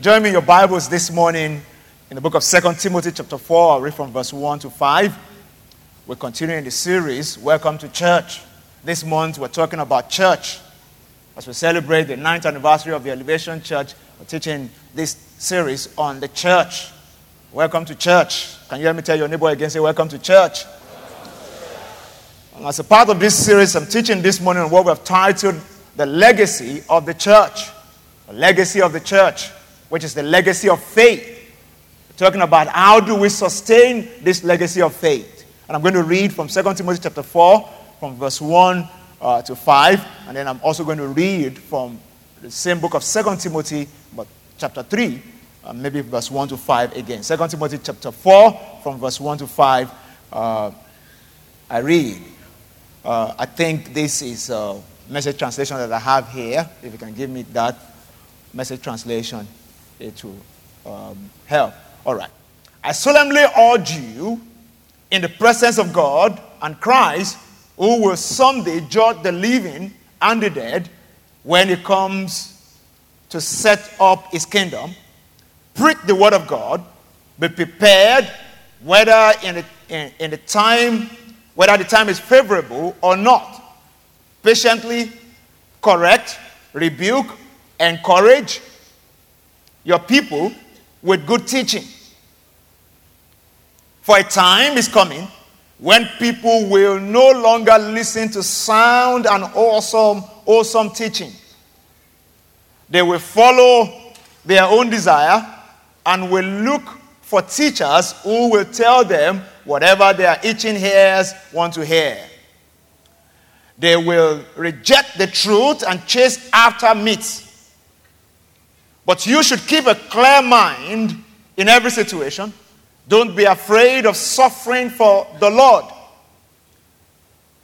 join me your Bibles this morning in the book of 2 Timothy, chapter 4. I'll read from verse 1 to 5. We're continuing the series, Welcome to Church. This month, we're talking about church. As we celebrate the ninth anniversary of the Elevation Church, we're teaching this series on the church. Welcome to church. Can you hear me tell your neighbor again? Say, Welcome to church. As a part of this series, I'm teaching this morning on what we have titled The Legacy of the Church. The legacy of the church, which is the legacy of faith. We're talking about how do we sustain this legacy of faith. And I'm going to read from 2 Timothy chapter 4, from verse 1 uh, to 5. And then I'm also going to read from the same book of 2 Timothy, but chapter 3, uh, maybe verse 1 to 5 again. 2 Timothy chapter 4, from verse 1 to 5. Uh, I read. Uh, I think this is a message translation that I have here. If you can give me that message translation, it will um, help. All right. I solemnly urge you, in the presence of God and Christ, who will someday judge the living and the dead when he comes to set up his kingdom, preach the word of God, be prepared whether in the, in, in the time, whether the time is favorable or not. Patiently correct, rebuke, encourage your people with good teaching. For a time is coming when people will no longer listen to sound and awesome, awesome teaching. They will follow their own desire and will look for teachers who will tell them whatever their itching ears want to hear. They will reject the truth and chase after myths. But you should keep a clear mind in every situation. Don't be afraid of suffering for the Lord.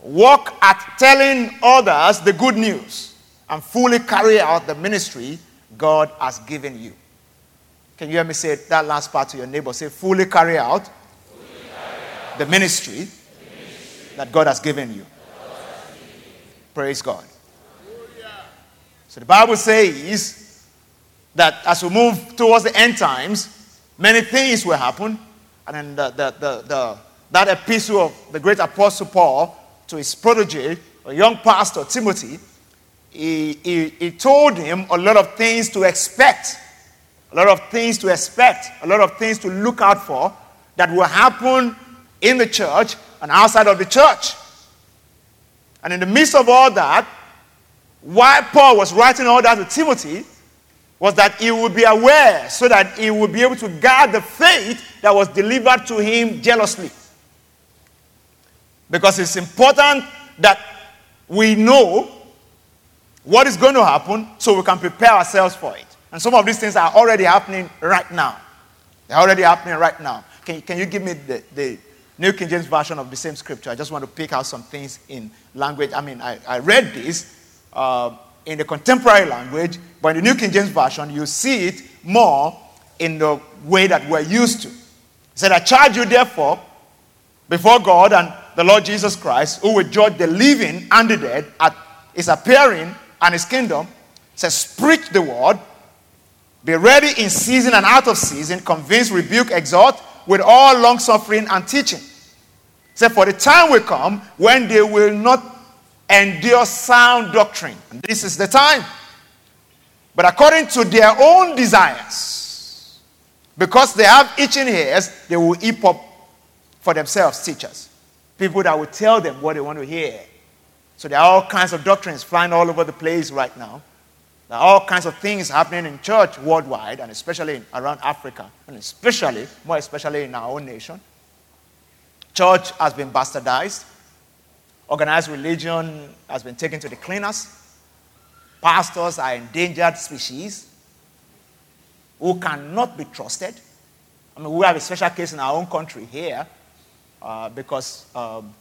Work at telling others the good news and fully carry out the ministry God has given you. Can you hear me say that last part to your neighbor? Say, fully carry out, fully carry out the, ministry the ministry that God has given you. Praise God. So the Bible says that as we move towards the end times, many things will happen. And then the, the, the, the, that epistle of the great apostle Paul to his protege, a young pastor, Timothy, he, he, he told him a lot of things to expect, a lot of things to expect, a lot of things to look out for that will happen in the church and outside of the church. And in the midst of all that, while Paul was writing all that to Timothy was that he would be aware so that he would be able to guard the faith that was delivered to him jealously. Because it's important that we know what is going to happen so we can prepare ourselves for it. And some of these things are already happening right now. They're already happening right now. Can, can you give me the, the New King James Version of the same scripture? I just want to pick out some things in language. I mean, I, I read this uh, in the contemporary language, but in the New King James Version, you see it more in the way that we're used to. He said, I charge you, therefore, before God and the Lord Jesus Christ, who will judge the living and the dead at his appearing and his kingdom, says, Preach the word, be ready in season and out of season, convince, rebuke, exhort with all long suffering and teaching. Say, For the time will come when they will not endure sound doctrine. And this is the time. But according to their own desires, because they have itching ears, they will heap up for themselves teachers. People that will tell them what they want to hear. So there are all kinds of doctrines flying all over the place right now. There are all kinds of things happening in church worldwide, and especially around Africa, and especially, more especially in our own nation. Church has been bastardized. Organized religion has been taken to the cleaners. Pastors are endangered species who cannot be trusted. I mean, we have a special case in our own country here uh, because um,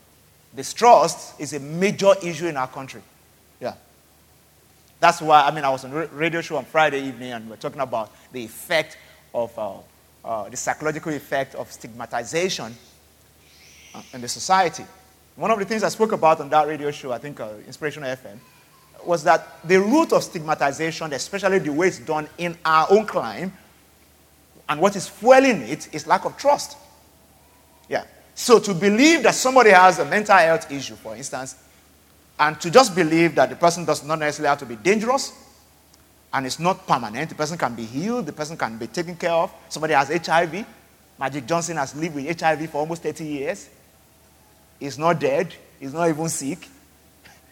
distrust is a major issue in our country. Yeah. That's why, I mean, I was on a radio show on Friday evening and we are talking about the effect of uh, uh, the psychological effect of stigmatization uh, in the society. One of the things I spoke about on that radio show, I think uh, Inspirational FM, was that the root of stigmatization, especially the way it's done in our own clime, And what is fueling it is lack of trust. Yeah. So to believe that somebody has a mental health issue, for instance, and to just believe that the person does not necessarily have to be dangerous and it's not permanent, the person can be healed, the person can be taken care of. Somebody has HIV. Magic Johnson has lived with HIV for almost 30 years. He's not dead, he's not even sick,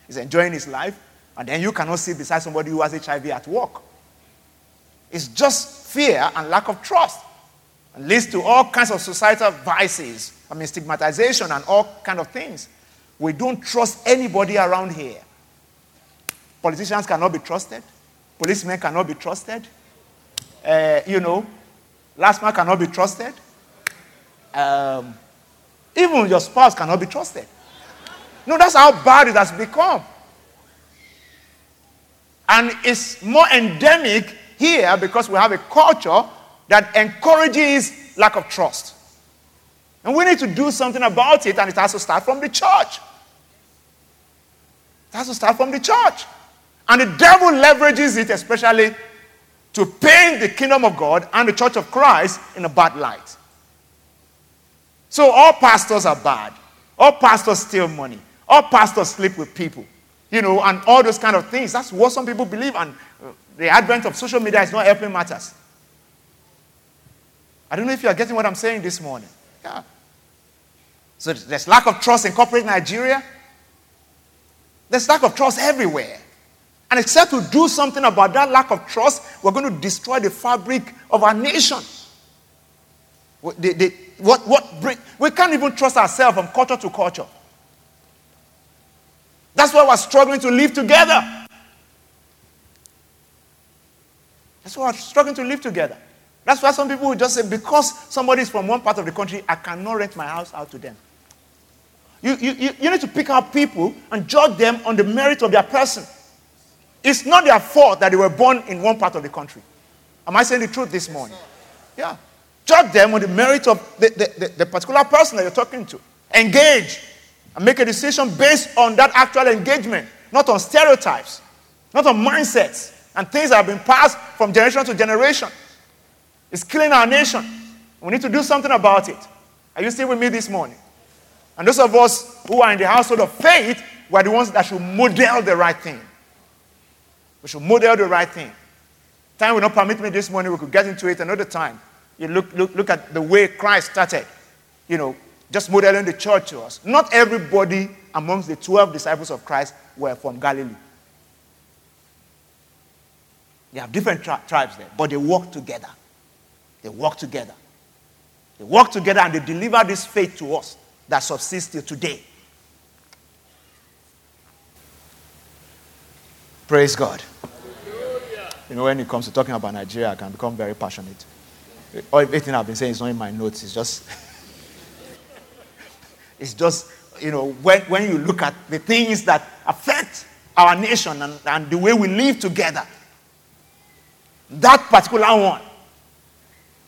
he's enjoying his life. And then you cannot sit beside somebody who has HIV at work. It's just fear and lack of trust. And leads to all kinds of societal vices. I mean, stigmatization and all kind of things. We don't trust anybody around here. Politicians cannot be trusted. Policemen cannot be trusted. Uh, you know, last man cannot be trusted. Um, even your spouse cannot be trusted. No, that's how bad it has become. And it's more endemic here because we have a culture that encourages lack of trust. And we need to do something about it, and it has to start from the church. It has to start from the church. And the devil leverages it, especially to paint the kingdom of God and the church of Christ in a bad light. So all pastors are bad. All pastors steal money. All pastors sleep with people. You know, and all those kind of things. That's what some people believe. And uh, the advent of social media is not helping matters. I don't know if you are getting what I'm saying this morning. Yeah. So there's lack of trust in corporate Nigeria. There's lack of trust everywhere. And except to do something about that lack of trust, we're going to destroy the fabric of our nation. What, what bring, we can't even trust ourselves from culture to culture. That's why we're struggling to live together. That's why we're struggling to live together. That's why some people will just say, because somebody is from one part of the country, I cannot rent my house out to them. You, you, you need to pick out people and judge them on the merit of their person. It's not their fault that they were born in one part of the country. Am I saying the truth this morning? Yeah. Judge them on the merit of the, the, the, the particular person that you're talking to. Engage and make a decision based on that actual engagement, not on stereotypes, not on mindsets and things that have been passed from generation to generation. It's killing our nation. We need to do something about it. Are you still with me this morning? And those of us who are in the household of faith, we're the ones that should model the right thing. We should model the right thing. Time will not permit me this morning. We could get into it another time. You look, look, look at the way Christ started, you know, just modeling the church to us. Not everybody amongst the 12 disciples of Christ were from Galilee. They have different tri- tribes there, but they work together. They work together. They work together and they deliver this faith to us that subsists till today. Praise God. You know, when it comes to talking about Nigeria, I can become very passionate. Everything I've been saying is not in my notes. It's just, it's just, you know, when, when you look at the things that affect our nation and, and the way we live together, that particular one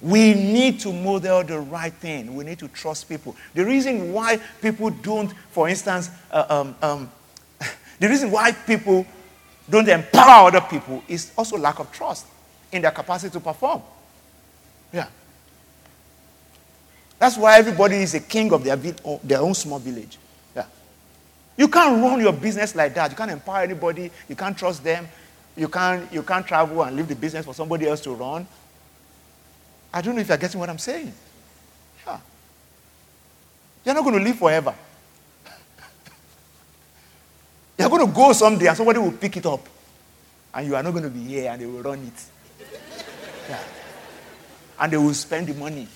we need to model the right thing. We need to trust people. The reason why people don't, for instance, uh, um, um, the reason why people don't empower other people is also lack of trust in their capacity to perform. Yeah. That's why everybody is a king of their, their own small village. Yeah. You can't run your business like that. You can't empower anybody. You can't trust them. You can't, you can't travel and leave the business for somebody else to run. I don't know if you're getting what I'm saying. Yeah. You're not going to live forever. You're going to go someday and somebody will pick it up. And you are not going to be here and they will run it. Yeah. And they will spend the money.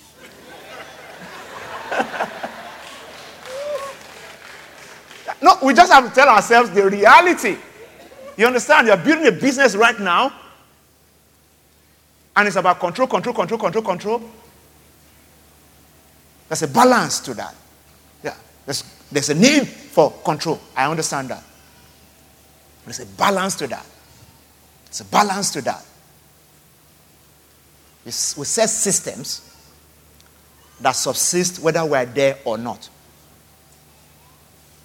no, we just have to tell ourselves the reality. You understand? You're building a business right now and it's about control, control, control, control, control. There's a balance to that. Yeah. There's, there's a need for control. I understand that. There's a balance to that. There's a balance to that. We, set systems that subsist whether we're there or not.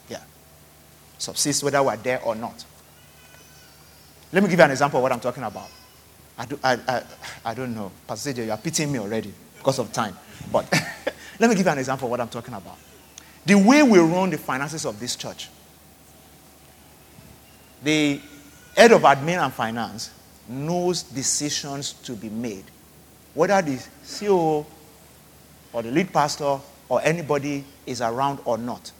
Yeah. Subsist whether we're there or not. Let me give you an example of what I'm talking about. I, do, I, I, I don't know. Pastor you are pitying me already because of time. But let me give you an example of what I'm talking about. The way we run the finances of this church, the head of admin and finance knows decisions to be made. Whether the CEO or the lead pastor or anybody is around or not.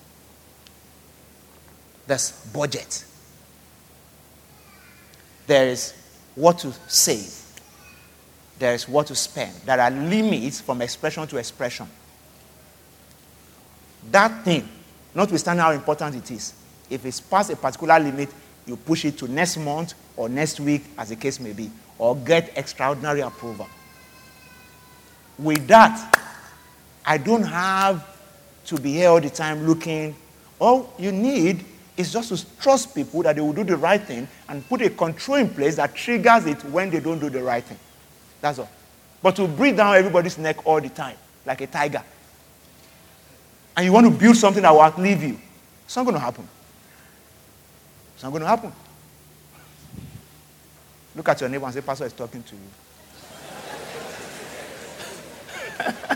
There's budget. There is what to save. There is what to spend. There are limits from expression to expression. That thing, notwithstanding how important it is, if it's past a particular limit, you push it to next month or next week, as the case may be, or get extraordinary approval. With that, I don't have to be here all the time looking. All you need is just to trust people that they will do the right thing and put a control in place that triggers it when they don't do the right thing. That's all. But to breathe down everybody's neck all the time, like a tiger, and you want to build something that will outlive you, it's not going to happen. It's not going to happen. Look at your neighbor and say, Pastor is talking to you.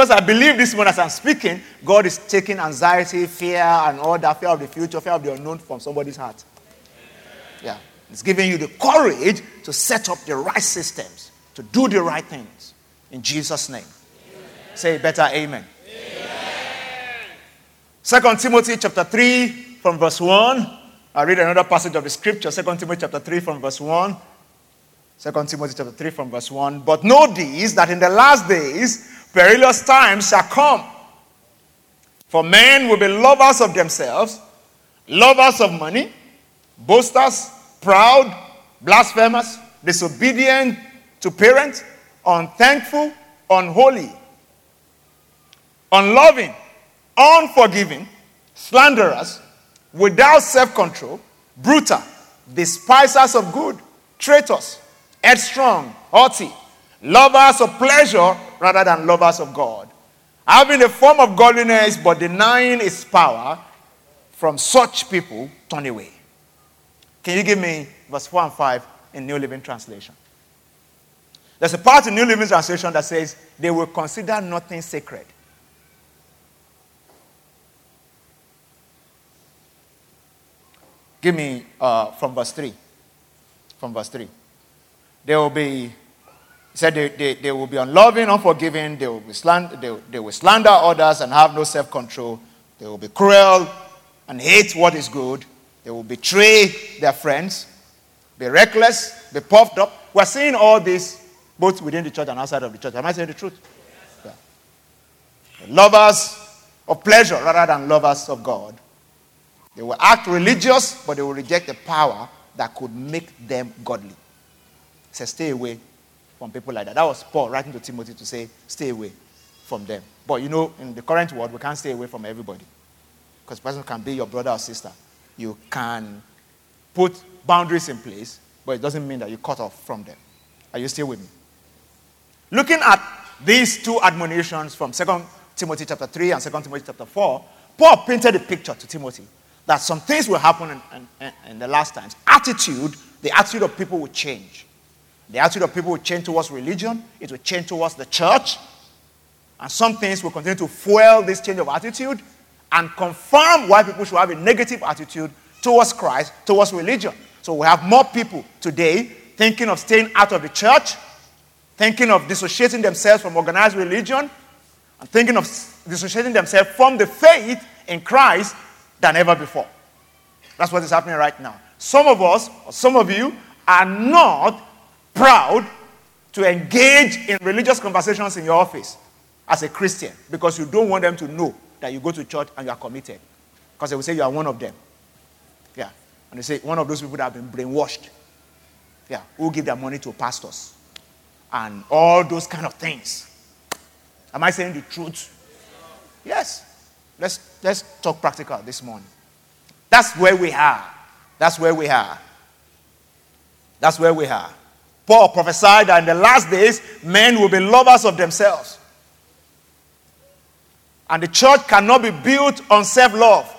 Because I believe this morning as I'm speaking, God is taking anxiety, fear, and all that fear of the future, fear of the unknown from somebody's heart. Yeah. It's giving you the courage to set up the right systems, to do the right things. In Jesus' name. Amen. Say better, amen. Second Timothy chapter 3 from verse 1. I read another passage of the scripture, Second Timothy chapter 3 from verse 1. 2 Timothy chapter 3 from verse 1. But know these that in the last days perilous times shall come. For men will be lovers of themselves, lovers of money, boasters, proud, blasphemous, disobedient to parents, unthankful, unholy, unloving, unforgiving, slanderers, without self control, brutal, despisers of good, traitors, headstrong, haughty, lovers of pleasure rather than lovers of God. Having a form of godliness but denying its power, from such people turn away. Can you give me verse 4 and 5 in New Living Translation? There's a part in New Living Translation that says, they will consider nothing sacred. Give me uh, from verse 3. From verse 3. They will be, said, they, they, they will be unloving, unforgiving, they will, be slander, they, they will slander others and have no self control. They will be cruel and hate what is good. They will betray their friends, be reckless, be puffed up. We're seeing all this both within the church and outside of the church. Am I saying the truth? Yeah. Lovers of pleasure rather than lovers of God. They will act religious, but they will reject the power that could make them godly. Says, stay away from people like that. That was Paul writing to Timothy to say, stay away from them. But you know, in the current world, we can't stay away from everybody. Because the person can be your brother or sister. You can put boundaries in place, but it doesn't mean that you cut off from them. Are you still with me? Looking at these two admonitions from 2 Timothy chapter 3 and 2 Timothy chapter 4, Paul painted a picture to Timothy that some things will happen in, in, in the last times. Attitude, the attitude of people will change. The attitude of people will change towards religion, it will change towards the church. And some things will continue to fuel this change of attitude and confirm why people should have a negative attitude towards Christ, towards religion. So we have more people today thinking of staying out of the church, thinking of dissociating themselves from organized religion, and thinking of dissociating themselves from the faith in Christ than ever before. That's what is happening right now. Some of us, or some of you, are not proud to engage in religious conversations in your office as a Christian because you don't want them to know that you go to church and you are committed. Because they will say you are one of them. Yeah. And they say one of those people that have been brainwashed. Yeah. Who give their money to pastors. And all those kind of things. Am I saying the truth? Yes. Let's, let's talk practical this morning. That's where we are. That's where we are. That's where we are. Paul prophesied that in the last days, men will be lovers of themselves. And the church cannot be built on self love.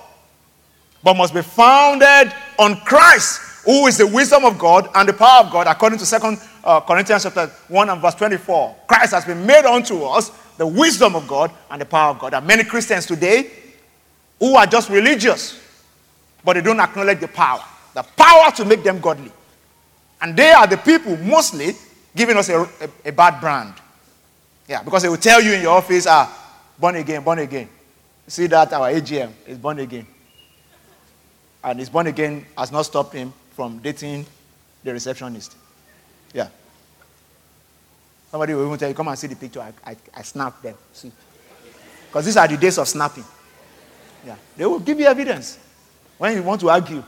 but must be founded on Christ, who is the wisdom of God and the power of God, according to 2 uh, Corinthians chapter 1 and verse 24. Christ has been made unto us the wisdom of God and the power of God. And many Christians today who are just religious, but they don't acknowledge the power, the power to make them godly. And they are the people mostly giving us a, a, a bad brand. Yeah, because they will tell you in your office, ah, born again, born again. See that our AGM is born again. And his born again has not stopped him from dating the receptionist. Yeah. Somebody will even tell you, come and see the picture. I, I, I them. See. Because these are the days of snapping. Yeah. They will give you evidence when you want to argue.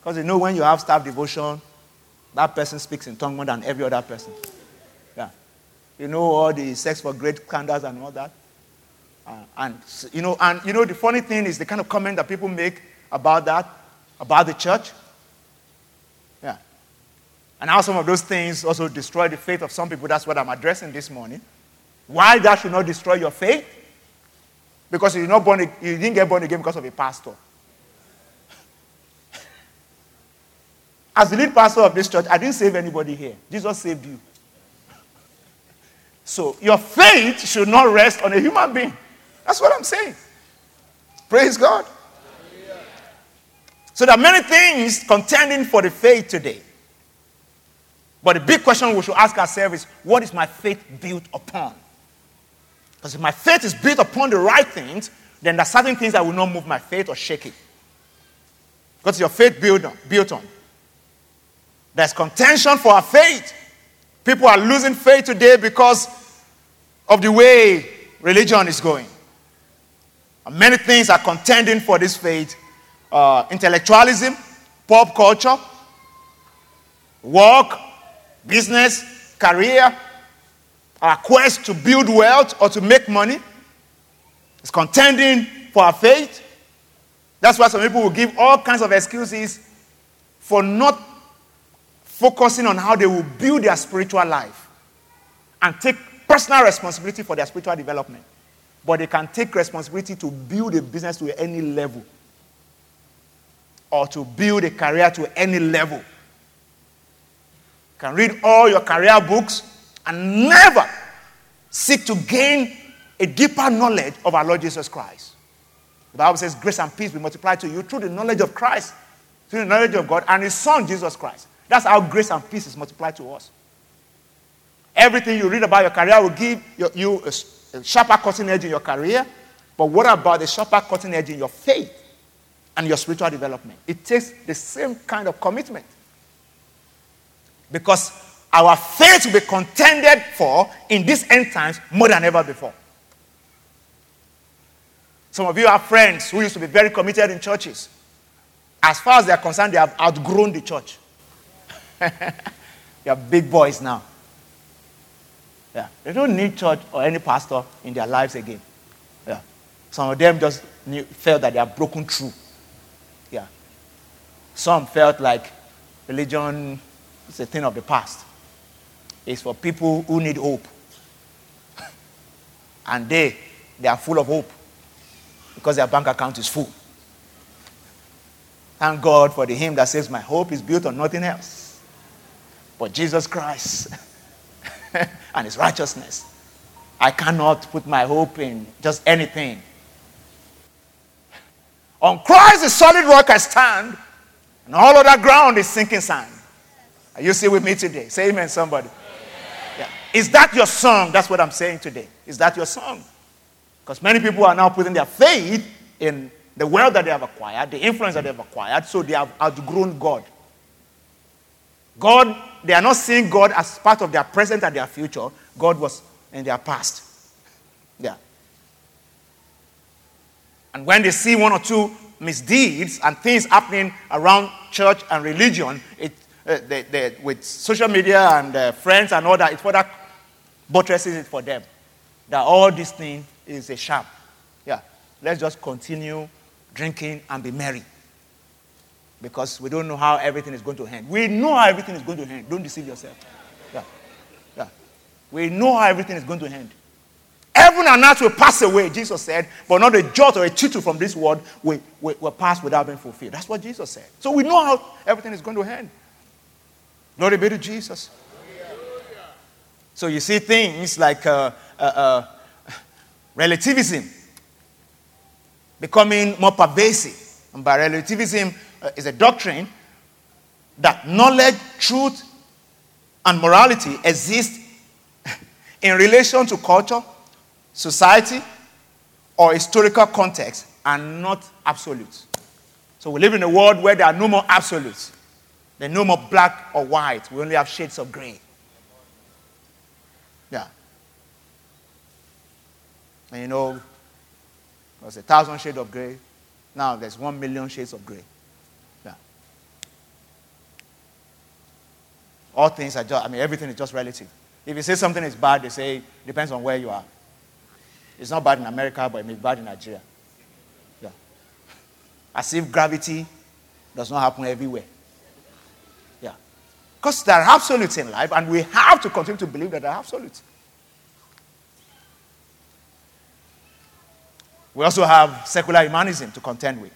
Because they know when you have staff devotion, that person speaks in tongue more than every other person. Yeah. You know all the sex for grades scandals and all that. Uh, and you know, and you know the funny thing is the kind of comment that people make about that, about the church. And how some of those things also destroy the faith of some people. That's what I'm addressing this morning. Why that should not destroy your faith? Because you're not born, you didn't get born again because of a pastor. As the lead pastor of this church, I didn't save anybody here. Jesus saved you. So your faith should not rest on a human being. That's what I'm saying. Praise God. So there are many things contending for the faith today. But the big question we should ask ourselves is what is my faith built upon? Because if my faith is built upon the right things, then there are certain things that will not move my faith or shake it. Because your faith built on, built on. There's contention for our faith. People are losing faith today because of the way religion is going. And many things are contending for this faith uh, intellectualism, pop culture, work, business, career, our quest to build wealth or to make money. It's contending for our faith. That's why some people will give all kinds of excuses for not focusing on how they will build their spiritual life and take personal responsibility for their spiritual development. But they can take responsibility to build a business to any level or to build a career to any level. Can read all your career books and never seek to gain a deeper knowledge of our Lord Jesus Christ. The Bible says, Grace and peace will multiply to you through the knowledge of Christ, through the knowledge of God and His Son, Jesus Christ. That's how grace and peace is multiplied to us. Everything you read about your career will give you a sharper cutting edge in your career. But what about the sharper cutting edge in your faith and your spiritual development? It takes the same kind of commitment. Because our faith will be contended for in these end times more than ever before. Some of you have friends who used to be very committed in churches. As far as they are concerned, they have outgrown the church. they are big boys now. Yeah. They don't need church or any pastor in their lives again. Yeah. Some of them just knew, felt that they are broken through. Yeah. Some felt like religion is a thing of the past. It's for people who need hope. and they, they are full of hope because their bank account is full. Thank God for the hymn that says, My hope is built on nothing else but Jesus Christ and his righteousness. I cannot put my hope in just anything. On Christ, the solid rock I stand, and all other ground is sinking sand. Are you still with me today? Say amen, somebody. Yeah. Is that your song? That's what I'm saying today. Is that your song? Because many people are now putting their faith in the wealth that they have acquired, the influence that they have acquired, so they have outgrown God. God, they are not seeing God as part of their present and their future. God was in their past. Yeah. And when they see one or two misdeeds and things happening around church and religion, it, uh, they, they, with social media and uh, friends and all that, it further buttresses it for them that all this thing is a sham. Yeah. Let's just continue drinking and be merry because we don't know how everything is going to end. We know how everything is going to end. Don't deceive yourself. Yeah. Yeah. We know how everything is going to end. Heaven and earth will pass away, Jesus said, but not a jot or a tittle from this world will, will, will pass without being fulfilled. That's what Jesus said. So we know how everything is going to end. Glory be to Jesus. So you see things like uh, uh, uh, relativism becoming more pervasive. And by relativism uh, is a doctrine that knowledge, truth, and morality exist in relation to culture, society, or historical context and not absolute. So we live in a world where there are no more absolutes. There are no more black or white. We only have shades of gray. Yeah. And you know, there's a thousand shades of gray. Now there's one million shades of gray. Yeah. All things are just, I mean, everything is just relative. If you say something is bad, they say, depends on where you are. It's not bad in America, but it may be bad in Nigeria. Yeah. As if gravity does not happen everywhere. Because there are absolutes in life, and we have to continue to believe that there are absolutes. We also have secular humanism to contend with.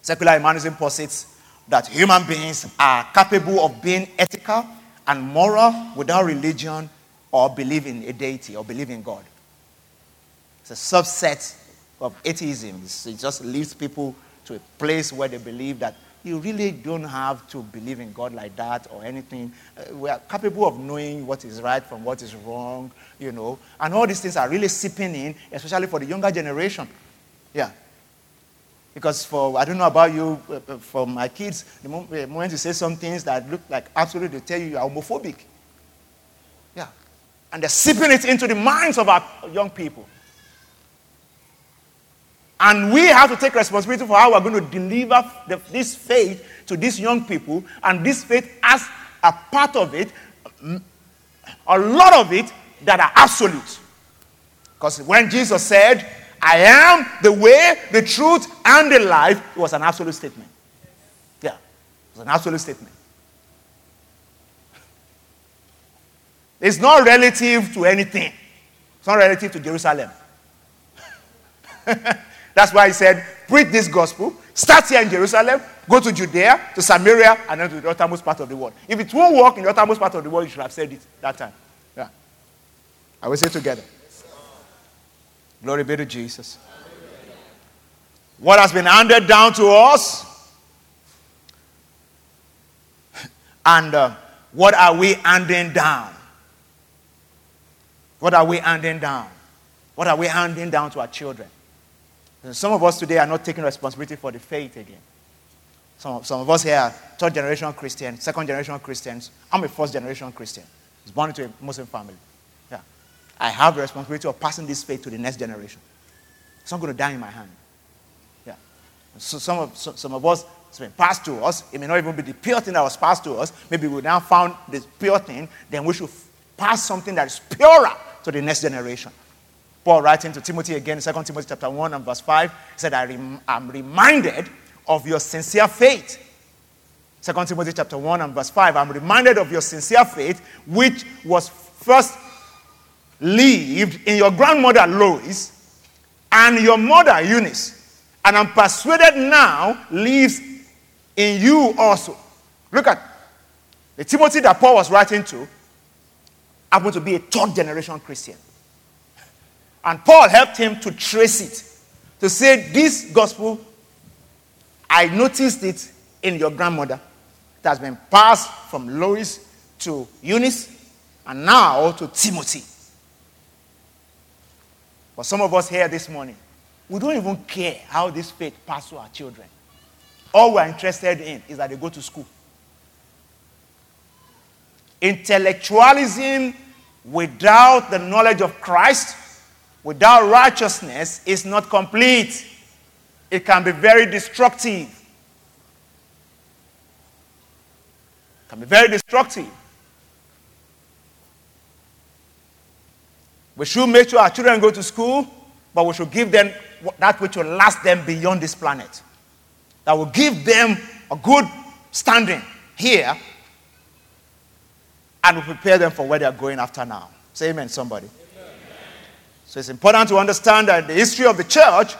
Secular humanism posits that human beings are capable of being ethical and moral without religion or believing a deity or believing God. It's a subset of atheism. It just leads people to a place where they believe that you really don't have to believe in God like that or anything. Uh, we are capable of knowing what is right from what is wrong, you know. And all these things are really seeping in, especially for the younger generation. Yeah. Because for, I don't know about you, uh, uh for my kids, the moment, the moment you say some things that look like absolutely, they tell you you are homophobic. Yeah. And they're seeping it into the minds of our young people. And we have to take responsibility for how we're going to deliver the, this faith to these young people. And this faith as a part of it, a lot of it that are absolute. Because when Jesus said, I am the way, the truth, and the life, it was an absolute statement. Yeah, it was an absolute statement. It's not relative to anything, it's not relative to Jerusalem. That's why he said, preach this gospel, start here in Jerusalem, go to Judea, to Samaria, and then to the uttermost part of the world. If it won't work in the uttermost part of the world, you should have said it that time. Yeah. I will say together. Glory be to Jesus. What has been handed down to us, and uh, what are we handing down? What are we handing down? What are we handing down to our children? Some of us today are not taking responsibility for the faith again. Some, some of us here are third generation Christians, second generation Christians. I'm a first generation Christian. I was born into a Muslim family. Yeah. I have the responsibility of passing this faith to the next generation. It's not going to die in my hand. Yeah. So some of, so, some of us, it's been passed to us. It may not even be the pure thing that was passed to us. Maybe we now found this pure thing. Then we should pass something that is purer to the next generation. Paul writing to Timothy again, 2 Timothy chapter 1 and verse 5, said, I rem- am reminded of your sincere faith. 2 Timothy chapter 1 and verse 5, I'm reminded of your sincere faith, which was first lived in your grandmother Lois and your mother Eunice, and I'm persuaded now lives in you also. Look at the Timothy that Paul was writing to happened to be a third generation Christian. And Paul helped him to trace it, to say, This gospel, I noticed it in your grandmother. It has been passed from Lois to Eunice and now to Timothy. But some of us here this morning, we don't even care how this faith passes to our children. All we're interested in is that they go to school. Intellectualism without the knowledge of Christ without righteousness is not complete. It can be very destructive. It can be very destructive. We should make sure our children go to school, but we should give them that which will last them beyond this planet. That will give them a good standing here and will prepare them for where they are going after now. Say amen, somebody. So it's important to understand that the history of the church,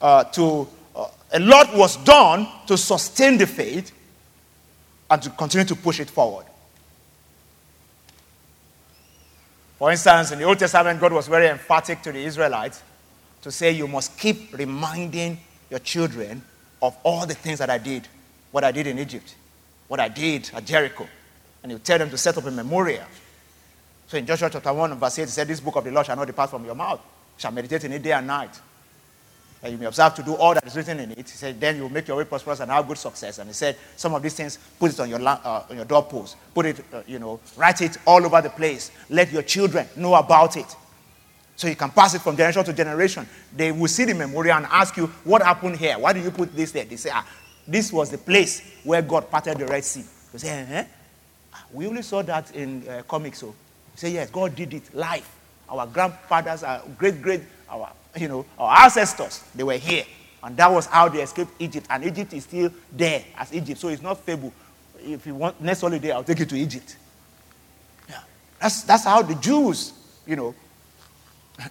uh, to uh, a lot was done to sustain the faith and to continue to push it forward. For instance, in the Old Testament, God was very emphatic to the Israelites to say, You must keep reminding your children of all the things that I did, what I did in Egypt, what I did at Jericho. And you tell them to set up a memorial. So in Joshua chapter 1, verse 8, he said, This book of the law shall not depart from your mouth, shall meditate in it day and night. And you may observe to do all that is written in it. He said, Then you will make your way prosperous and have good success. And he said, Some of these things, put it on your, uh, on your doorpost. Put it, uh, you know, write it all over the place. Let your children know about it. So you can pass it from generation to generation. They will see the memorial and ask you, What happened here? Why did you put this there? They say, ah, This was the place where God parted the Red Sea. You say, eh? We only saw that in uh, comics. So you say, Yes, God did it live. Our grandfathers, our great great, our you know, our ancestors, they were here. And that was how they escaped Egypt. And Egypt is still there as Egypt. So it's not fable. If you want next holiday, I'll take you to Egypt. Yeah. That's, that's how the Jews, you know.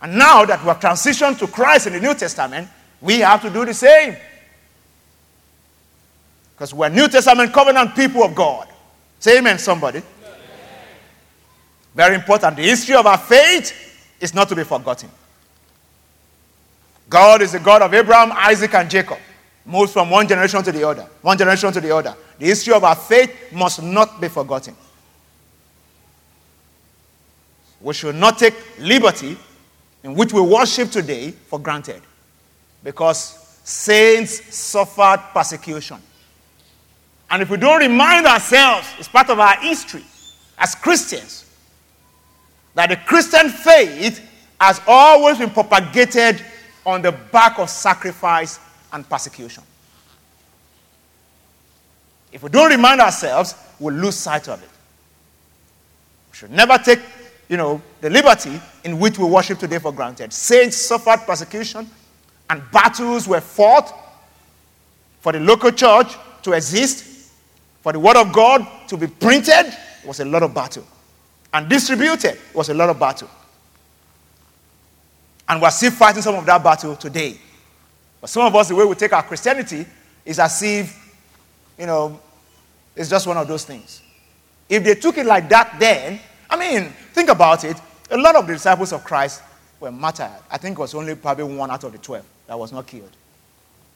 And now that we have transitioned to Christ in the New Testament, we have to do the same. Because we're New Testament covenant people of God. Say amen, somebody. Very important. The history of our faith is not to be forgotten. God is the God of Abraham, Isaac, and Jacob. Moves from one generation to the other, one generation to the other. The history of our faith must not be forgotten. We should not take liberty in which we worship today for granted because saints suffered persecution. And if we don't remind ourselves, it's part of our history as Christians, that the Christian faith has always been propagated on the back of sacrifice and persecution. If we don't remind ourselves, we'll lose sight of it. We should never take, you know, the liberty in which we worship today for granted. Saints suffered persecution and battles were fought for the local church to exist, for the word of God to be printed, it was a lot of battle. And distributed, it was a lot of battle. And we're still fighting some of that battle today. But some of us, the way we take our Christianity is as if, you know, it's just one of those things. If they took it like that then, I mean, think about it. A lot of the disciples of Christ were martyred. I think it was only probably one out of the 12 that was not killed.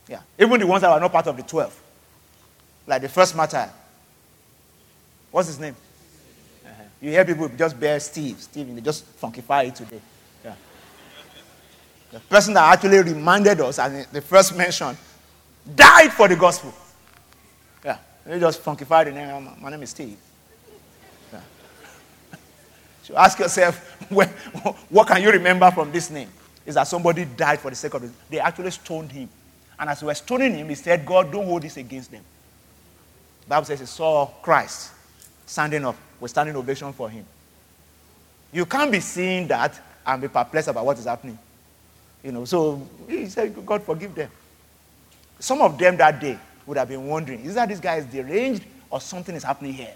Yeah. Even the ones that were not part of the 12. Like the first martyr. What's his name? You hear people just bear Steve. Steve, they just funkify it today. Yeah. The person that actually reminded us, and the first mention, died for the gospel. Yeah, they just funkified the name. My name is Steve. Yeah. So ask yourself, what can you remember from this name? Is that somebody died for the sake of it. They actually stoned him. And as they were stoning him, he said, God, don't hold this against them. The Bible says he saw Christ standing up with standing ovation for him. You can't be seeing that and be perplexed about what is happening. You know, so he said, God forgive them. Some of them that day would have been wondering, is that this guy is deranged or something is happening here?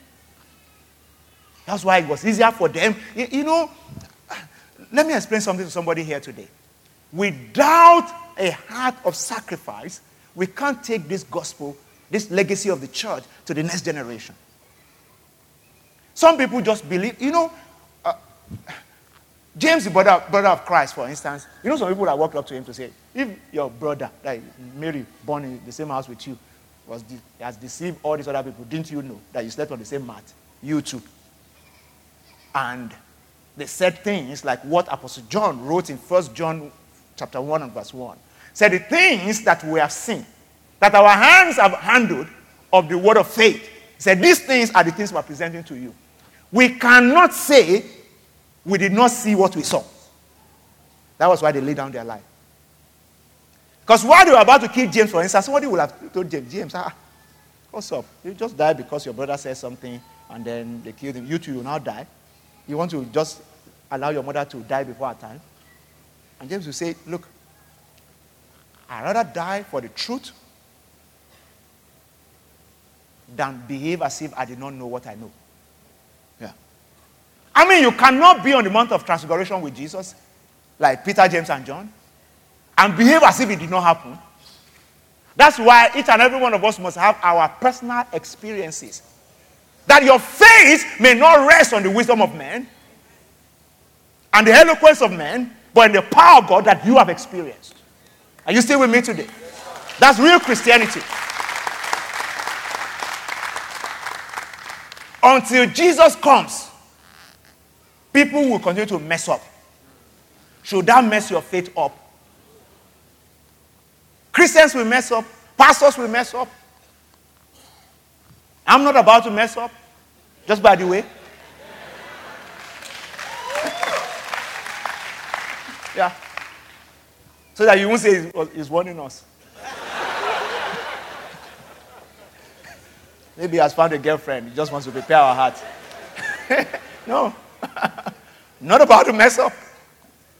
That's why it was easier for them. You know, let me explain something to somebody here today. Without a heart of sacrifice, we can't take this gospel, this legacy of the church to the next generation. Some people just believe, you know, uh, James, the brother, brother of Christ, for instance, you know some people that walked up to him to say, if your brother, like Mary, born in the same house with you, was de- has deceived all these other people, didn't you know that you slept on the same mat? You too. And they said things like what Apostle John wrote in 1 John chapter 1 and verse 1. Said the things that we have seen, that our hands have handled of the word of faith. Said these things are the things we're presenting to you. We cannot say we did not see what we saw. That was why they laid down their life. Because while they were about to kill James, for instance, somebody would have told James, James, ah, what's up? You just died because your brother said something and then they killed him. You too will now die. You want to just allow your mother to die before her time? And James will say, Look, I'd rather die for the truth than behave as if I did not know what I know. I mean, you cannot be on the Mount of Transfiguration with Jesus, like Peter, James, and John, and behave as if it did not happen. That's why each and every one of us must have our personal experiences. That your faith may not rest on the wisdom of men and the eloquence of men, but in the power of God that you have experienced. Are you still with me today? That's real Christianity. Until Jesus comes, people will continue to mess up. Should that mess your faith up? Christians will mess up, pastors will mess up. I'm not about to mess up, just by the way. yeah. So that you won't say he's warning us. Maybe he has found a girlfriend. He just wants to prepare our hearts. no. Not about to mess up.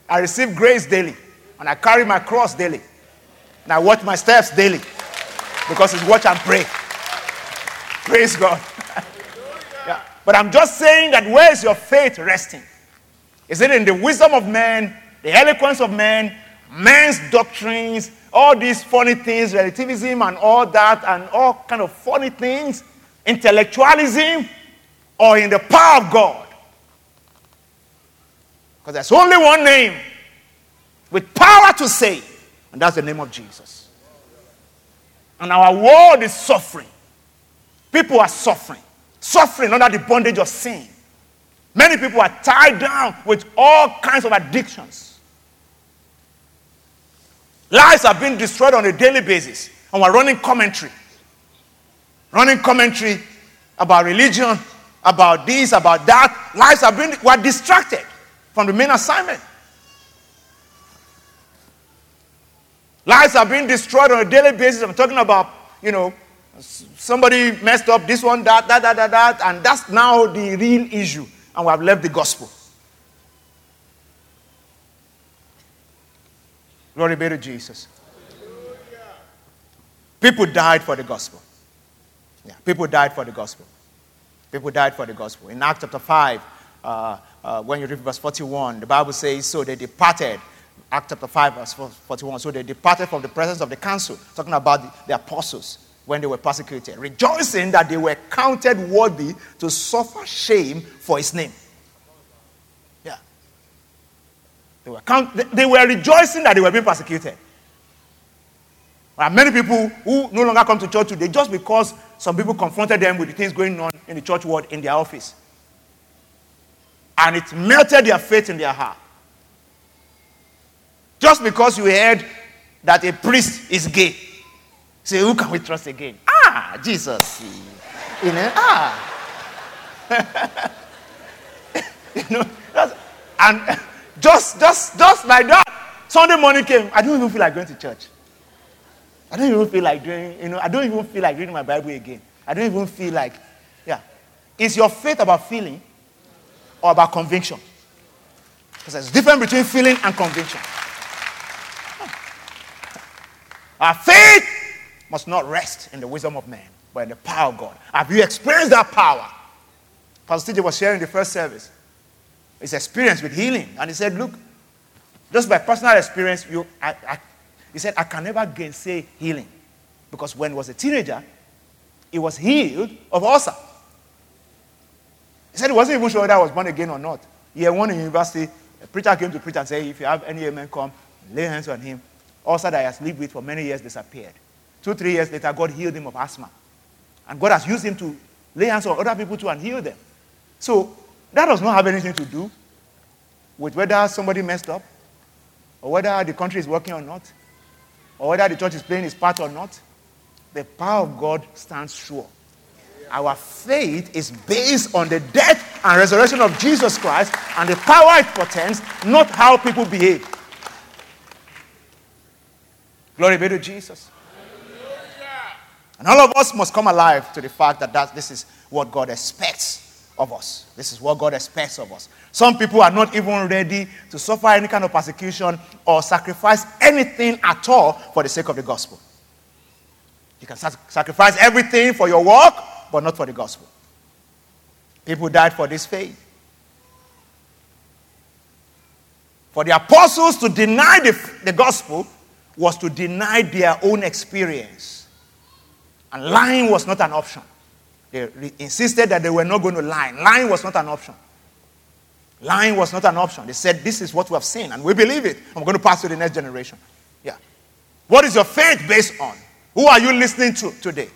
I receive grace daily. And I carry my cross daily. And I watch my steps daily. Because it's watch and pray. Praise God. yeah. But I'm just saying that where is your faith resting? Is it in the wisdom of man, the eloquence of man, man's doctrines, all these funny things, relativism and all that, and all kind of funny things, intellectualism, or in the power of God. Because there's only one name with power to save, and that's the name of Jesus. And our world is suffering. People are suffering, suffering under the bondage of sin. Many people are tied down with all kinds of addictions. Lives are being destroyed on a daily basis. And we're running commentary. Running commentary about religion, about this, about that. Lives are being, we're distracted from the main assignment. Lives are being destroyed on a daily basis. I'm talking about, you know, somebody messed up this one, that, that, that, that, that, and that's now the real issue. And we have left the gospel. Glory be to Jesus. People died for the gospel. Yeah, people died for the gospel. People died for the gospel. In Acts chapter 5, uh, uh, when you read verse 41, the Bible says, So they departed. Acts chapter 5, verse 41. So they departed from the presence of the council, talking about the, the apostles when they were persecuted, rejoicing that they were counted worthy to suffer shame for his name. Yeah. They were, count, they were rejoicing that they were being persecuted. There are many people who no longer come to church today just because some people confronted them with the things going on in the church world in their office. And it melted their faith in their heart. Just because you heard that a priest is gay. Say, who can we trust again? Ah, Jesus. You know, ah. you know, and just, just, just like that. Sunday morning came. I don't even feel like going to church. I don't even feel like doing, you know, I don't even feel like reading my Bible again. I don't even feel like, yeah. Is your faith about feeling or about conviction? Because there's a difference between feeling and conviction. Hmm. Our faith must not rest in the wisdom of man, but in the power of God. Have you experienced that power? Pastor TJ was sharing the first service his experience with healing. And he said, Look, just by personal experience, you, I, I, he said, I can never gainsay healing. Because when he was a teenager, he was healed of ulcer. He said he wasn't even sure whether I was born again or not. He had one in university. A preacher came to preach and said, If you have any amen, come, lay hands on him. Ulcer that he has lived with for many years disappeared. Two, three years later, God healed him of asthma. And God has used him to lay hands on other people too and heal them. So that does not have anything to do with whether somebody messed up, or whether the country is working or not, or whether the church is playing its part or not. The power of God stands sure. Our faith is based on the death and resurrection of Jesus Christ and the power it portends, not how people behave. Glory be to Jesus. And all of us must come alive to the fact that, that this is what God expects of us. This is what God expects of us. Some people are not even ready to suffer any kind of persecution or sacrifice anything at all for the sake of the gospel. You can sacrifice everything for your work, but not for the gospel. People died for this faith. For the apostles to deny the, the gospel was to deny their own experience. And lying was not an option. They insisted that they were not going to lie. Lying was not an option. Lying was not an option. They said, This is what we have seen, and we believe it. I'm going to pass to the next generation. Yeah. What is your faith based on? Who are you listening to today?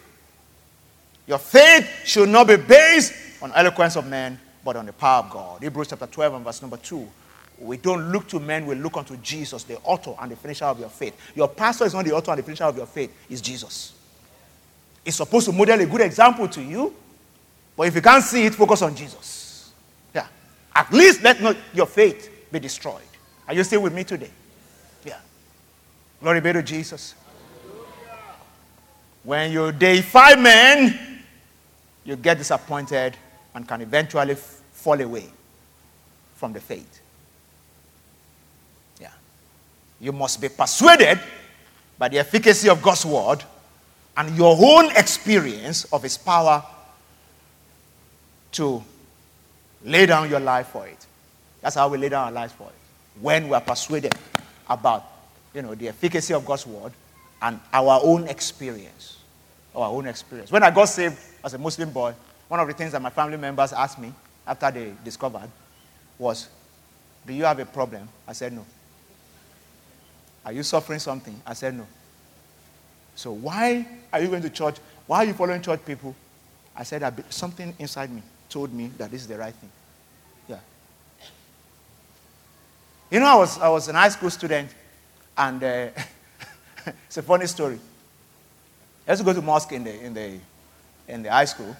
Your faith should not be based on eloquence of men, but on the power of God. Hebrews chapter 12 and verse number 2. We don't look to men, we look unto Jesus, the author and the finisher of your faith. Your pastor is not the author and the finisher of your faith, it's Jesus. He's supposed to model a good example to you, but if you can't see it, focus on Jesus. Yeah. At least let not your faith be destroyed. Are you still with me today? Yeah. Glory be to Jesus. When you deify men, you get disappointed and can eventually f- fall away from the faith. Yeah. You must be persuaded by the efficacy of God's word and your own experience of His power to lay down your life for it. That's how we lay down our lives for it. When we are persuaded about you know, the efficacy of God's word and our own experience. Our own experience. When I got saved as a Muslim boy, one of the things that my family members asked me after they discovered was, Do you have a problem? I said, No. Are you suffering something? I said, No. So why are you going to church? Why are you following church people? I said, something inside me told me that this is the right thing. Yeah. You know, I was, I was an high school student, and uh, it's a funny story. I used to go to mosque in the, in, the, in the high school.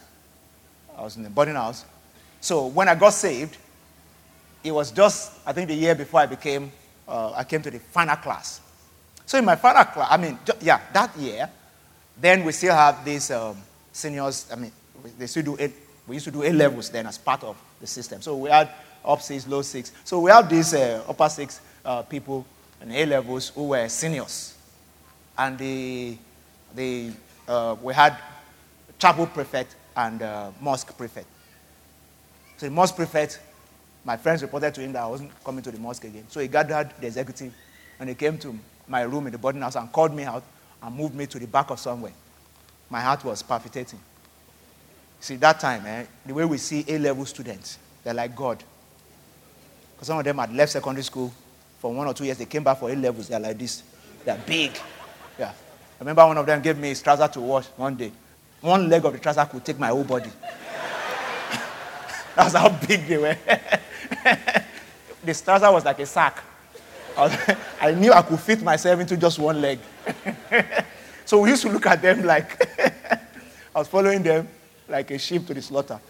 I was in the boarding house. So when I got saved, it was just, I think, the year before I became uh, I came to the final class. So in my final class, I mean, yeah, that year, then we still have these um, seniors. I mean, they still do. We used to do A levels then as part of the system. So we had up six, low six. So we have these uh, upper six uh, people in A levels who were seniors, and the the uh, we had chapel prefect and uh, mosque prefect. So the mosque prefect my friends reported to him that I wasn't coming to the mosque again. So he gathered the executive and he came to my room in the boarding house and called me out and moved me to the back of somewhere. My heart was palpitating. See, that time, eh, the way we see A level students, they're like God. Because some of them had left secondary school for one or two years, they came back for A levels, they're like this. They're big. I remember one of them gave me his trouser to wash one day. One leg of the trouser could take my whole body. That's how big they were. the trouser was like a sack. I, knew I could fit myself into just one leg. so we used to look at them like I was following them like a sheep to the slaughter.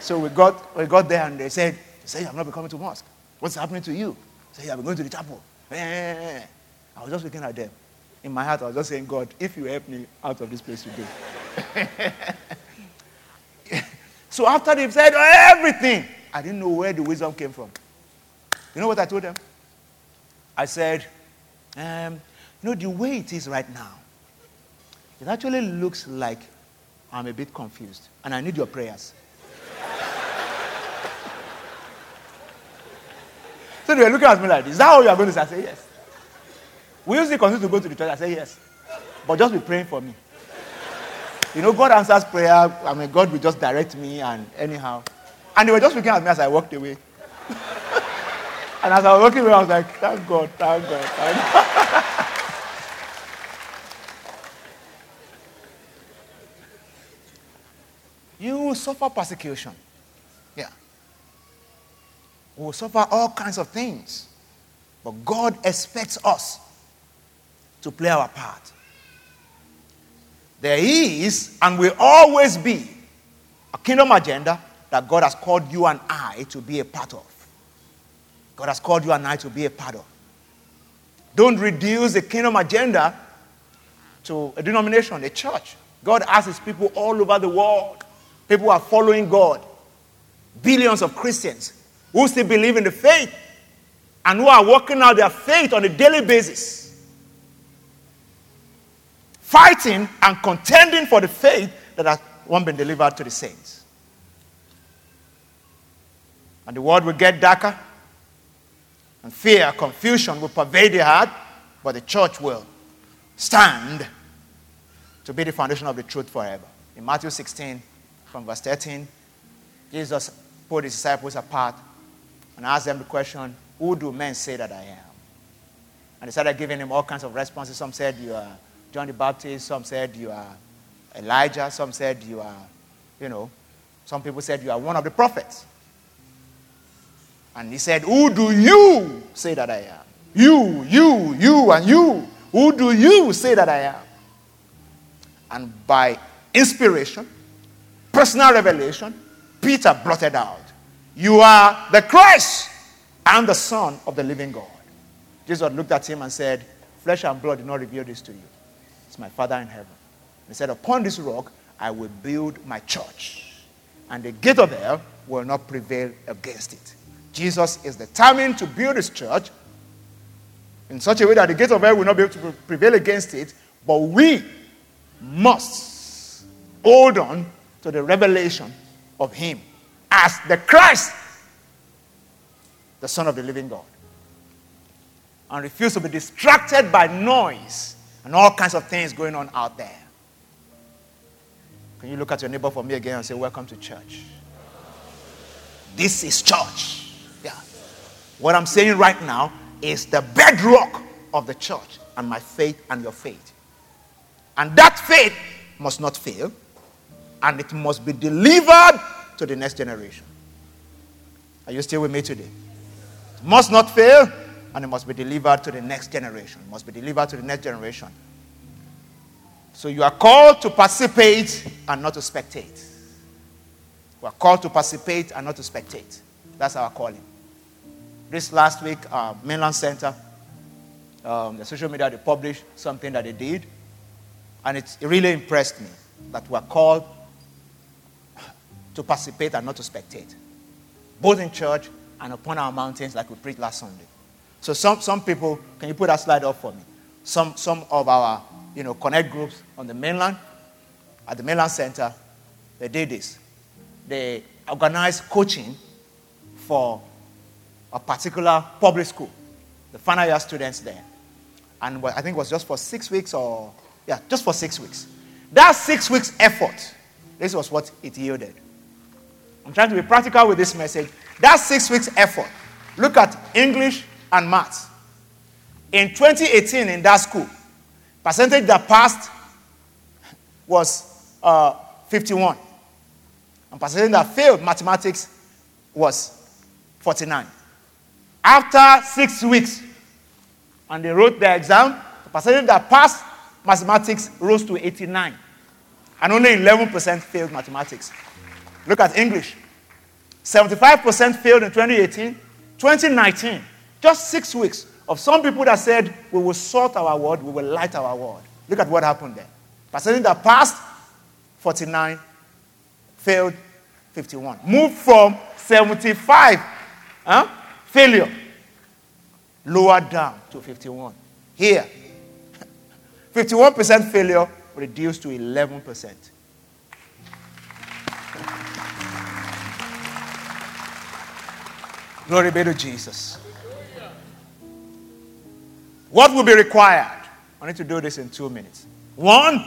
So we got, we got there and they said, say, I'm not coming to mosque. What's happening to you? Say, I've been going to the chapel. Eh, eh, eh, I was just looking at them. In my heart, I was just saying, God, if you help me out of this place today. so after they've said everything, I didn't know where the wisdom came from. You know what I told them? I said, um, you know, the way it is right now, it actually looks like I'm a bit confused and I need your prayers. so they were looking at me like. Is that how you are going to say? I say, yes. We usually continue to go to the church. I say, yes. But just be praying for me. You know, God answers prayer. I mean, God will just direct me and anyhow. And they were just looking at me as I walked away. and as I was walking away, I was like, thank God, thank God, thank God. you will suffer persecution. Yeah. We will suffer all kinds of things. But God expects us to play our part. There is and will always be a kingdom agenda that God has called you and I to be a part of. God has called you and I to be a part of. Don't reduce the kingdom agenda to a denomination, a church. God has his people all over the world. People are following God. Billions of Christians who still believe in the faith and who are working out their faith on a daily basis. Fighting and contending for the faith that has once been delivered to the saints. And the world will get darker, and fear, confusion will pervade the heart, but the church will stand to be the foundation of the truth forever. In Matthew 16, from verse 13, Jesus put his disciples apart and asked them the question, Who do men say that I am? And they started giving him all kinds of responses. Some said, You are John the Baptist. Some said, You are Elijah. Some said, You are, you know, some people said, You are one of the prophets. And he said, Who do you say that I am? You, you, you, and you. Who do you say that I am? And by inspiration, personal revelation, Peter blotted out, You are the Christ and the Son of the living God. Jesus looked at him and said, Flesh and blood did not reveal this to you. My Father in heaven. He said, Upon this rock I will build my church, and the gate of hell will not prevail against it. Jesus is determined to build his church in such a way that the gate of hell will not be able to prevail against it, but we must hold on to the revelation of him as the Christ, the Son of the living God and refuse to be distracted by noise and all kinds of things going on out there. Can you look at your neighbor for me again and say, Welcome to church? This is church. Yeah. What I'm saying right now is the bedrock of the church and my faith and your faith. And that faith must not fail and it must be delivered to the next generation. Are you still with me today? It must not fail and it must be delivered to the next generation. It must be delivered to the next generation. So you are called to participate and not to spectate. We are called to participate and not to spectate. That's our calling. This last week, uh, Mainland Center, um, the social media, they published something that they did. And it really impressed me that we are called to participate and not to spectate, both in church and upon our mountains, like we preached last Sunday. So some, some people, can you put that slide up for me? Some, some of our, you know, connect groups on the mainland, at the mainland center, they did this. They organized coaching for a particular public school, the final year students there. And I think it was just for six weeks or, yeah, just for six weeks. That six weeks effort, this was what it yielded. I'm trying to be practical with this message. That six weeks effort, look at English, and math. In 2018, in that school, percentage that passed was uh, 51. And percentage that failed mathematics was 49. After six weeks, and they wrote their exam, the percentage that passed mathematics rose to 89. And only 11% failed mathematics. Look at English. 75% failed in 2018. 2019, just six weeks of some people that said, We will sort our word, we will light our word. Look at what happened there. Percentage that passed, 49, failed, 51. Moved from 75, huh? failure, lower down to 51. Here, 51% failure reduced to 11%. Glory be to Jesus. What will be required? I need to do this in two minutes. One,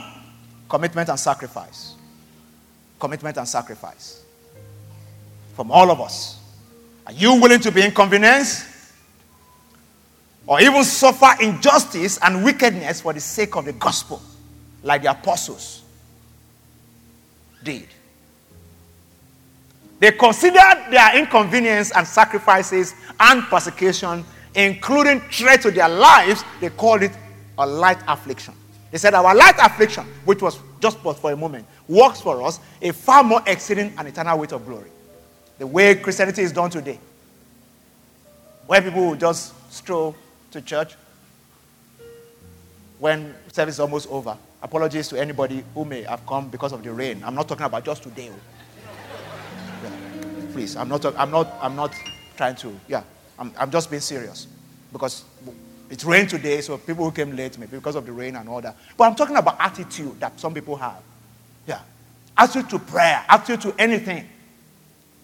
commitment and sacrifice. Commitment and sacrifice. From all of us. Are you willing to be inconvenienced? Or even suffer injustice and wickedness for the sake of the gospel, like the apostles did? They considered their inconvenience and sacrifices and persecution including threat to their lives, they called it a light affliction. They said, Our light affliction, which was just for a moment, works for us a far more exceeding and eternal weight of glory. The way Christianity is done today, where people will just stroll to church when service is almost over. Apologies to anybody who may have come because of the rain. I'm not talking about just today. Yeah. Please, I'm not, I'm, not, I'm not trying to, yeah. I'm, I'm just being serious because it rained today, so people who came late maybe because of the rain and all that. But I'm talking about attitude that some people have. Yeah. Attitude to prayer, attitude to anything.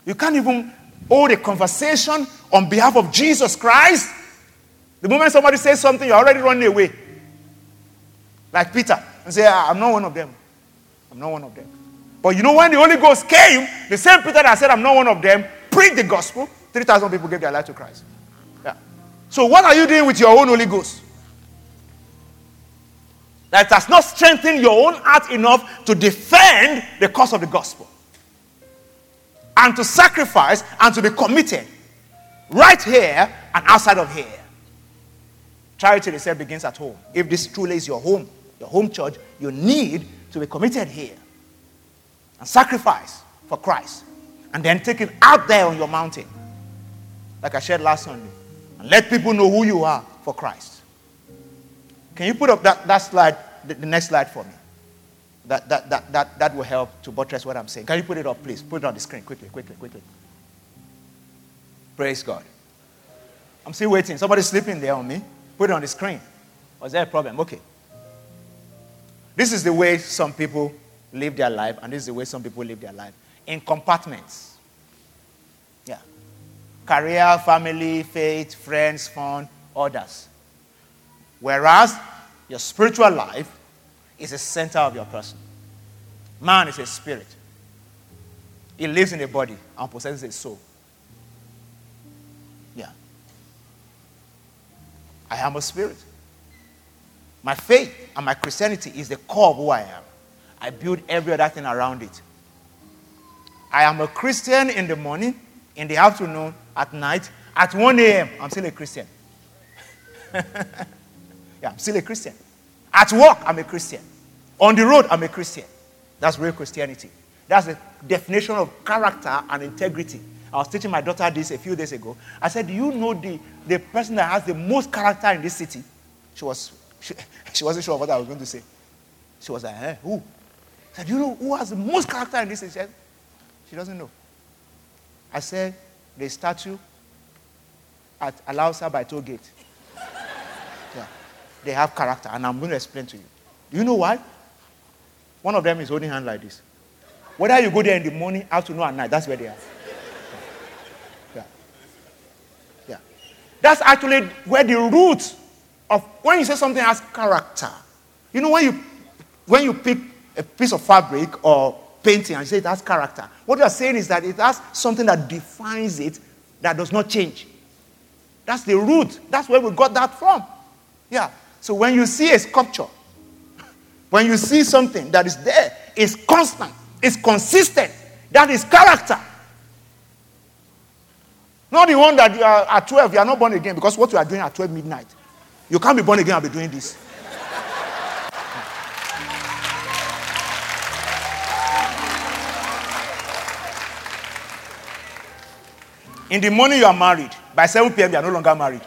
You can't even hold a conversation on behalf of Jesus Christ The moment somebody says something, you're already running away. Like Peter, and say, ah, I'm not one of them. I'm not one of them. But you know, when the Holy Ghost came, the same Peter that said, I'm not one of them, preached the gospel. 3,000 people gave their life to Christ. Yeah. So, what are you doing with your own Holy Ghost? That has not strengthened your own heart enough to defend the cause of the gospel and to sacrifice and to be committed right here and outside of here. Charity, itself begins at home. If this truly is your home, your home church, you need to be committed here and sacrifice for Christ. And then take it out there on your mountain, like I shared last Sunday, and let people know who you are for Christ. Can you put up that, that slide, the, the next slide for me? That, that, that, that, that will help to buttress what I'm saying. Can you put it up, please? Put it on the screen quickly, quickly, quickly. Praise God. I'm still waiting. Somebody's sleeping there on me. Put it on the screen. Was there a problem? Okay. This is the way some people live their life, and this is the way some people live their life in compartments. Career, family, faith, friends, fun, others. Whereas your spiritual life is the center of your person. Man is a spirit, he lives in a body and possesses a soul. Yeah. I am a spirit. My faith and my Christianity is the core of who I am. I build every other thing around it. I am a Christian in the morning, in the afternoon, at night. At 1 a.m., I'm still a Christian. yeah, I'm still a Christian. At work, I'm a Christian. On the road, I'm a Christian. That's real Christianity. That's the definition of character and integrity. I was teaching my daughter this a few days ago. I said, Do you know the, the person that has the most character in this city? She, was, she, she wasn't sure what I was going to say. She was like, eh, Who? I said, Do you know who has the most character in this city? She, said, she doesn't know. I said, The statue at Alausa by toll gate. yeah. They have character, and I'm going to explain to you. Do you know why? One of them is holding hand like this. Whether you go there in the morning, afternoon, and night, that's where they are. Yeah. Yeah. That's actually where the root of when you say something has character. You know, when you when you pick a piece of fabric or painting and you say it has character, what you are saying is that it has something that defines it that does not change. That's the root. That's where we got that from. Yeah. So when you see a sculpture, when you see something that is there, is constant, is consistent, that is character. Not the one that you are at 12, you are not born again because what you are doing at 12 midnight. You can't be born again and be doing this. In the morning, you are married. By 7 p.m., you are no longer married.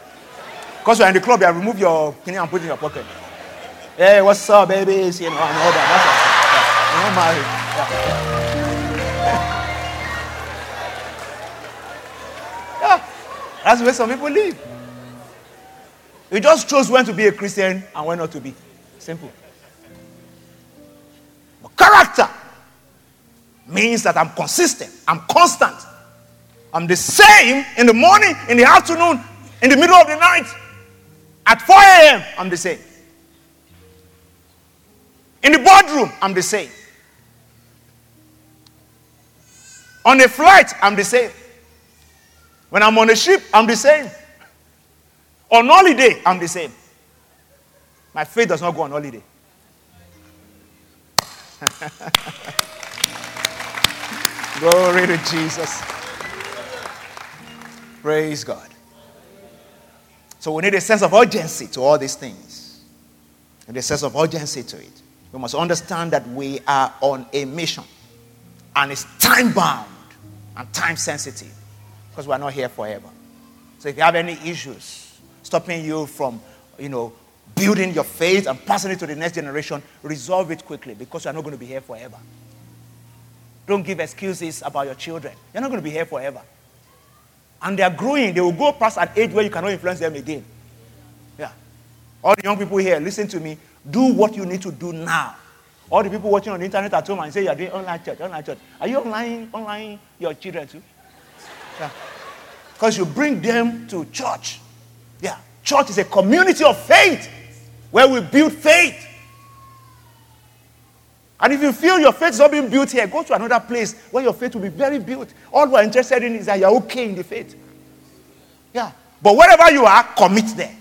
Because you are in the club, you have removed your penny and put it in your pocket. Hey, what's up, babies? You know, and all that. That's married. Yeah. That's way some people live. You just chose when to be a Christian and when not to be. Simple. But character means that I'm consistent, I'm constant. I'm the same in the morning, in the afternoon, in the middle of the night. At 4 a.m., I'm the same. In the boardroom, I'm the same. On a flight, I'm the same. When I'm on a ship, I'm the same. On holiday, I'm the same. My faith does not go on holiday. Glory to Jesus. Praise God. So we need a sense of urgency to all these things. And a sense of urgency to it. We must understand that we are on a mission. And it's time bound and time sensitive. Because we are not here forever. So if you have any issues stopping you from, you know, building your faith and passing it to the next generation, resolve it quickly because you're not going to be here forever. Don't give excuses about your children. You're not going to be here forever. And they're growing. They will go past an age where you cannot influence them again. Yeah. All the young people here, listen to me. Do what you need to do now. All the people watching on the internet at home and say you're doing online church, online church. Are you online, online your children too? Yeah. Because you bring them to church. Yeah. Church is a community of faith where we build faith. And if you feel your faith is not being built here, go to another place where your faith will be very built. All we're interested in is that you're okay in the faith. Yeah. But wherever you are, commit there.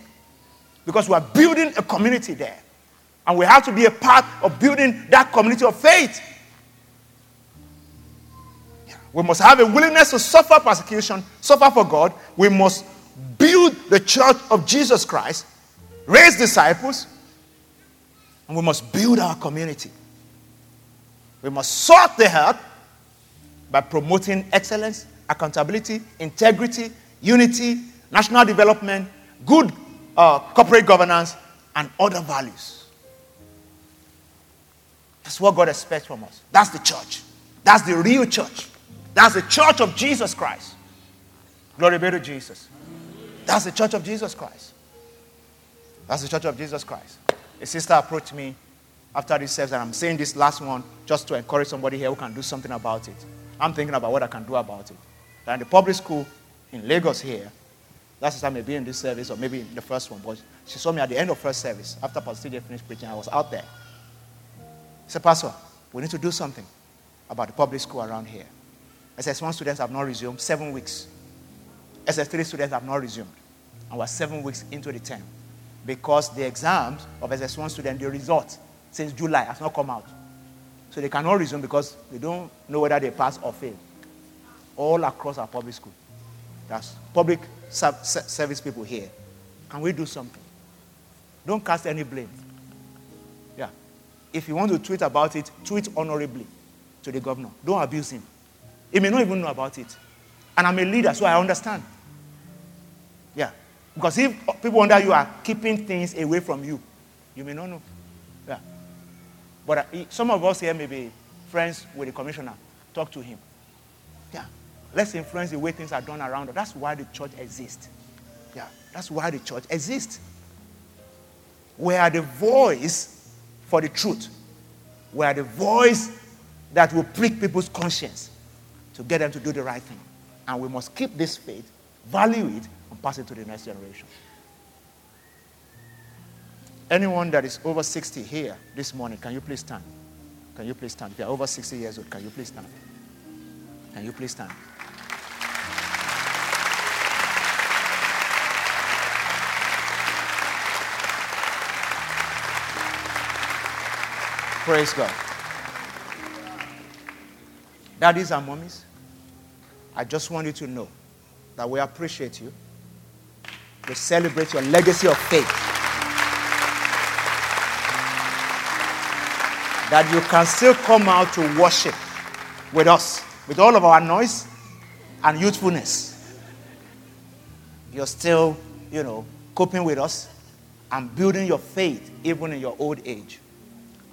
Because we are building a community there. And we have to be a part of building that community of faith. Yeah. We must have a willingness to suffer persecution, suffer for God. We must build the church of Jesus Christ, raise disciples, and we must build our community. We must sort the earth by promoting excellence, accountability, integrity, unity, national development, good uh, corporate governance, and other values. That's what God expects from us. That's the church. That's the real church. That's the church of Jesus Christ. Glory be to Jesus. That's the church of Jesus Christ. That's the church of Jesus Christ. A sister approached me after this service, and I'm saying this last one just to encourage somebody here who can do something about it. I'm thinking about what I can do about it. That in the public school in Lagos here, last time maybe in this service or maybe in the first one, but she saw me at the end of first service after Pastor finished preaching. I was out there. She said, Pastor, we need to do something about the public school around here. SS1 students have not resumed seven weeks. SS3 students have not resumed. And we're seven weeks into the term because the exams of SS1 students, the result since July has not come out. So they cannot resume because they don't know whether they pass or fail. All across our public school. That's public service people here. Can we do something? Don't cast any blame. Yeah. If you want to tweet about it, tweet honorably to the governor. Don't abuse him. He may not even know about it. And I'm a leader, so I understand. Yeah. Because if people under you are keeping things away from you, you may not know. But uh, some of us here may be friends with the commissioner. Talk to him. Yeah. Let's influence the way things are done around us. That's why the church exists. Yeah. That's why the church exists. We are the voice for the truth. We are the voice that will prick people's conscience to get them to do the right thing. And we must keep this faith, value it, and pass it to the next generation. Anyone that is over 60 here this morning, can you please stand? Can you please stand? If you're over 60 years old, can you please stand? Can you please stand? Praise God. Daddies and mommies, I just want you to know that we appreciate you. We celebrate your legacy of faith. That you can still come out to worship with us, with all of our noise and youthfulness. You're still, you know, coping with us and building your faith even in your old age.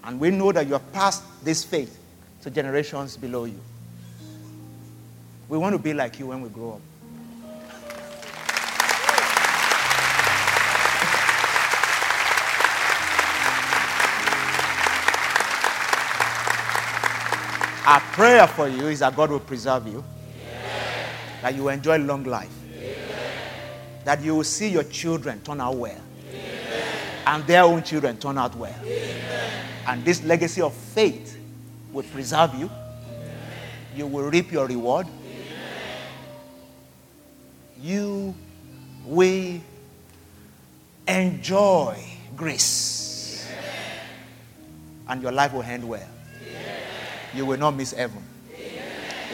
And we know that you have passed this faith to generations below you. We want to be like you when we grow up. Our prayer for you is that God will preserve you, Amen. that you enjoy long life, Amen. that you will see your children turn out well, Amen. and their own children turn out well. And this legacy of faith will preserve you. You will reap your reward you will enjoy grace. And your life will end well. You will not miss heaven.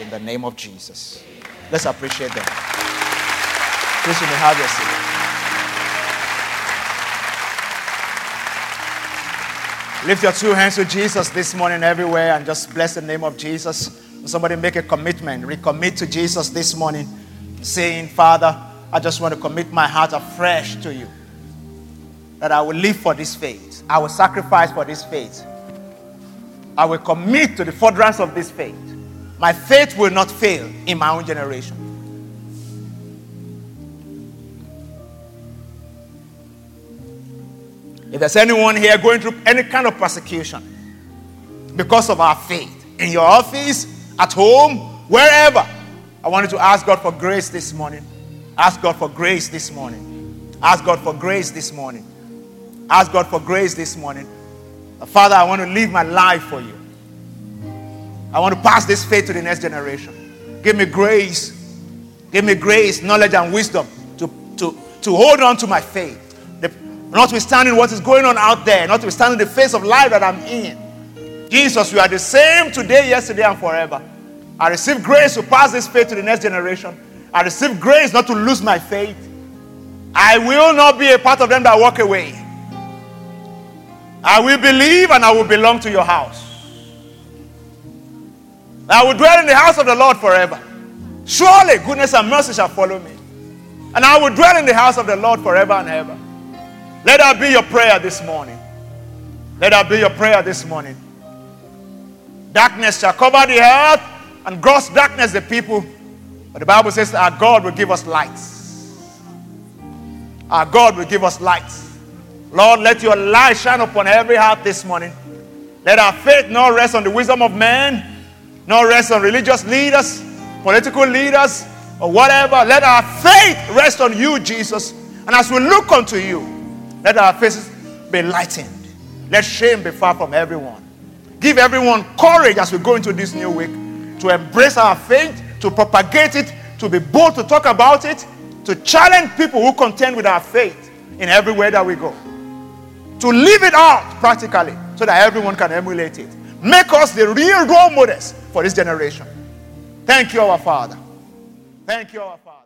In the name of Jesus. Let's appreciate them. Please, you may have your seat. Lift your two hands to Jesus this morning everywhere and just bless the name of Jesus. Somebody make a commitment, recommit to Jesus this morning saying, Father, I just want to commit my heart afresh to you. That I will live for this faith. I will sacrifice for this faith. I will commit to the furtherance of this faith. My faith will not fail in my own generation. If there's anyone here going through any kind of persecution because of our faith, in your office, at home, wherever, I wanted to ask God for grace this morning. Ask God for grace this morning. Ask God for grace this morning. Ask God for grace this morning. Father, I want to live my life for you. I want to pass this faith to the next generation. Give me grace. Give me grace, knowledge, and wisdom to, to, to hold on to my faith. The, notwithstanding what is going on out there, notwithstanding the face of life that I'm in. Jesus, you are the same today, yesterday, and forever. I receive grace to pass this faith to the next generation. I receive grace not to lose my faith. I will not be a part of them that walk away. I will believe and I will belong to your house. I will dwell in the house of the Lord forever. Surely goodness and mercy shall follow me. And I will dwell in the house of the Lord forever and ever. Let that be your prayer this morning. Let that be your prayer this morning. Darkness shall cover the earth and gross darkness the people. But the Bible says our God will give us lights. Our God will give us lights. Lord, let your light shine upon every heart this morning. Let our faith not rest on the wisdom of man, not rest on religious leaders, political leaders, or whatever. Let our faith rest on you, Jesus. And as we look unto you, let our faces be lightened. Let shame be far from everyone. Give everyone courage as we go into this new week to embrace our faith, to propagate it, to be bold to talk about it, to challenge people who contend with our faith in every way that we go to live it out practically so that everyone can emulate it. Make us the real role models for this generation. Thank you, our Father. Thank you, our Father.